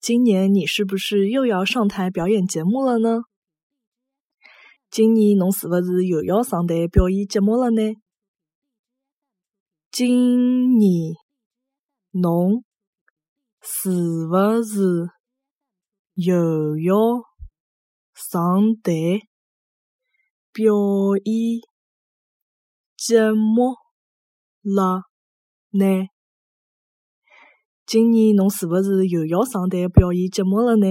今年你是不是又要上台表演节目了呢？今年侬是不是又要上台表演节目了呢？今年侬是不是又要上台表演节目了呢？今年侬是勿是又要上台表演节目了呢？